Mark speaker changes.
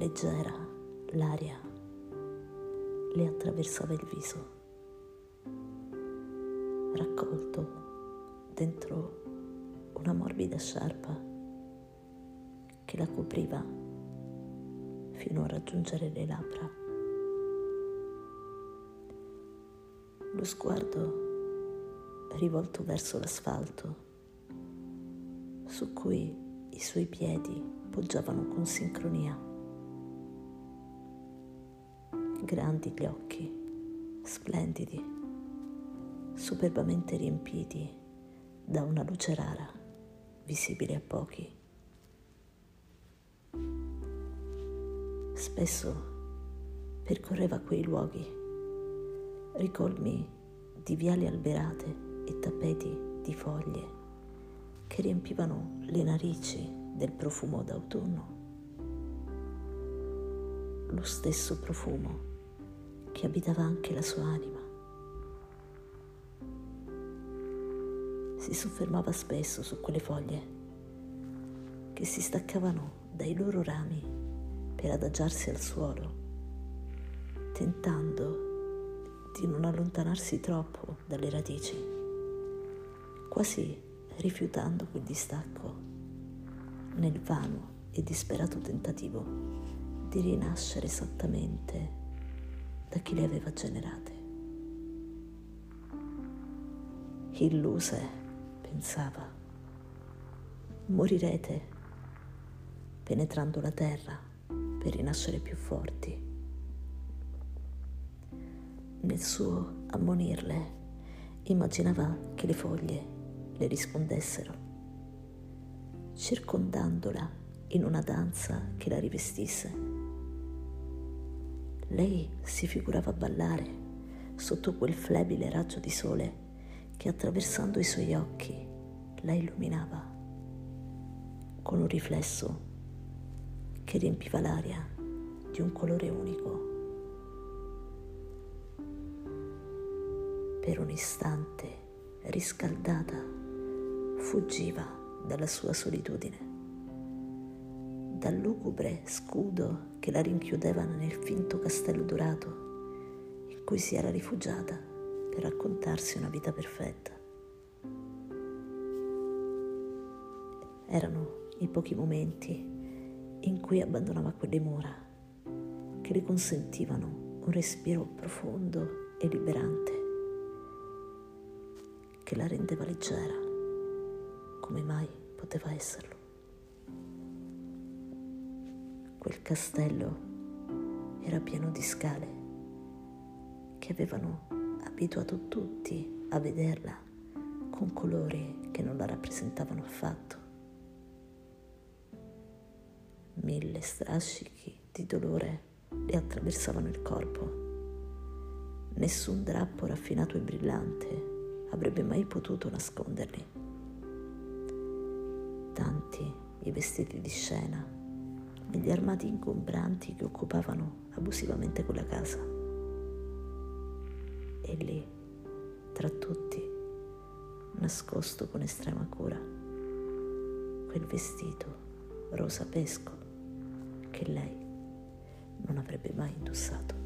Speaker 1: Leggera, l'aria le attraversava il viso, raccolto dentro una morbida sciarpa che la copriva fino a raggiungere le labbra. Lo sguardo rivolto verso l'asfalto su cui i suoi piedi poggiavano con sincronia grandi gli occhi, splendidi, superbamente riempiti da una luce rara, visibile a pochi. Spesso percorreva quei luoghi, ricolmi di viali alberate e tappeti di foglie che riempivano le narici del profumo d'autunno. Lo stesso profumo che abitava anche la sua anima. Si soffermava spesso su quelle foglie che si staccavano dai loro rami per adagiarsi al suolo, tentando di non allontanarsi troppo dalle radici, quasi rifiutando quel distacco nel vano e disperato tentativo di rinascere esattamente da chi le aveva generate. Illuse, pensava, morirete penetrando la terra per rinascere più forti. Nel suo ammonirle, immaginava che le foglie le rispondessero, circondandola in una danza che la rivestisse lei si figurava ballare sotto quel flebile raggio di sole che attraversando i suoi occhi la illuminava con un riflesso che riempiva l'aria di un colore unico. Per un istante, riscaldata, fuggiva dalla sua solitudine dal lugubre scudo che la rinchiudeva nel finto castello dorato in cui si era rifugiata per raccontarsi una vita perfetta. Erano i pochi momenti in cui abbandonava quelle mura che le consentivano un respiro profondo e liberante che la rendeva leggera come mai poteva esserlo. Quel castello era pieno di scale che avevano abituato tutti a vederla con colori che non la rappresentavano affatto. Mille strascichi di dolore le attraversavano il corpo. Nessun drappo raffinato e brillante avrebbe mai potuto nasconderli. Tanti i vestiti di scena negli armadi ingombranti che occupavano abusivamente quella casa. E lì, tra tutti, nascosto con estrema cura, quel vestito rosa pesco che lei non avrebbe mai indossato.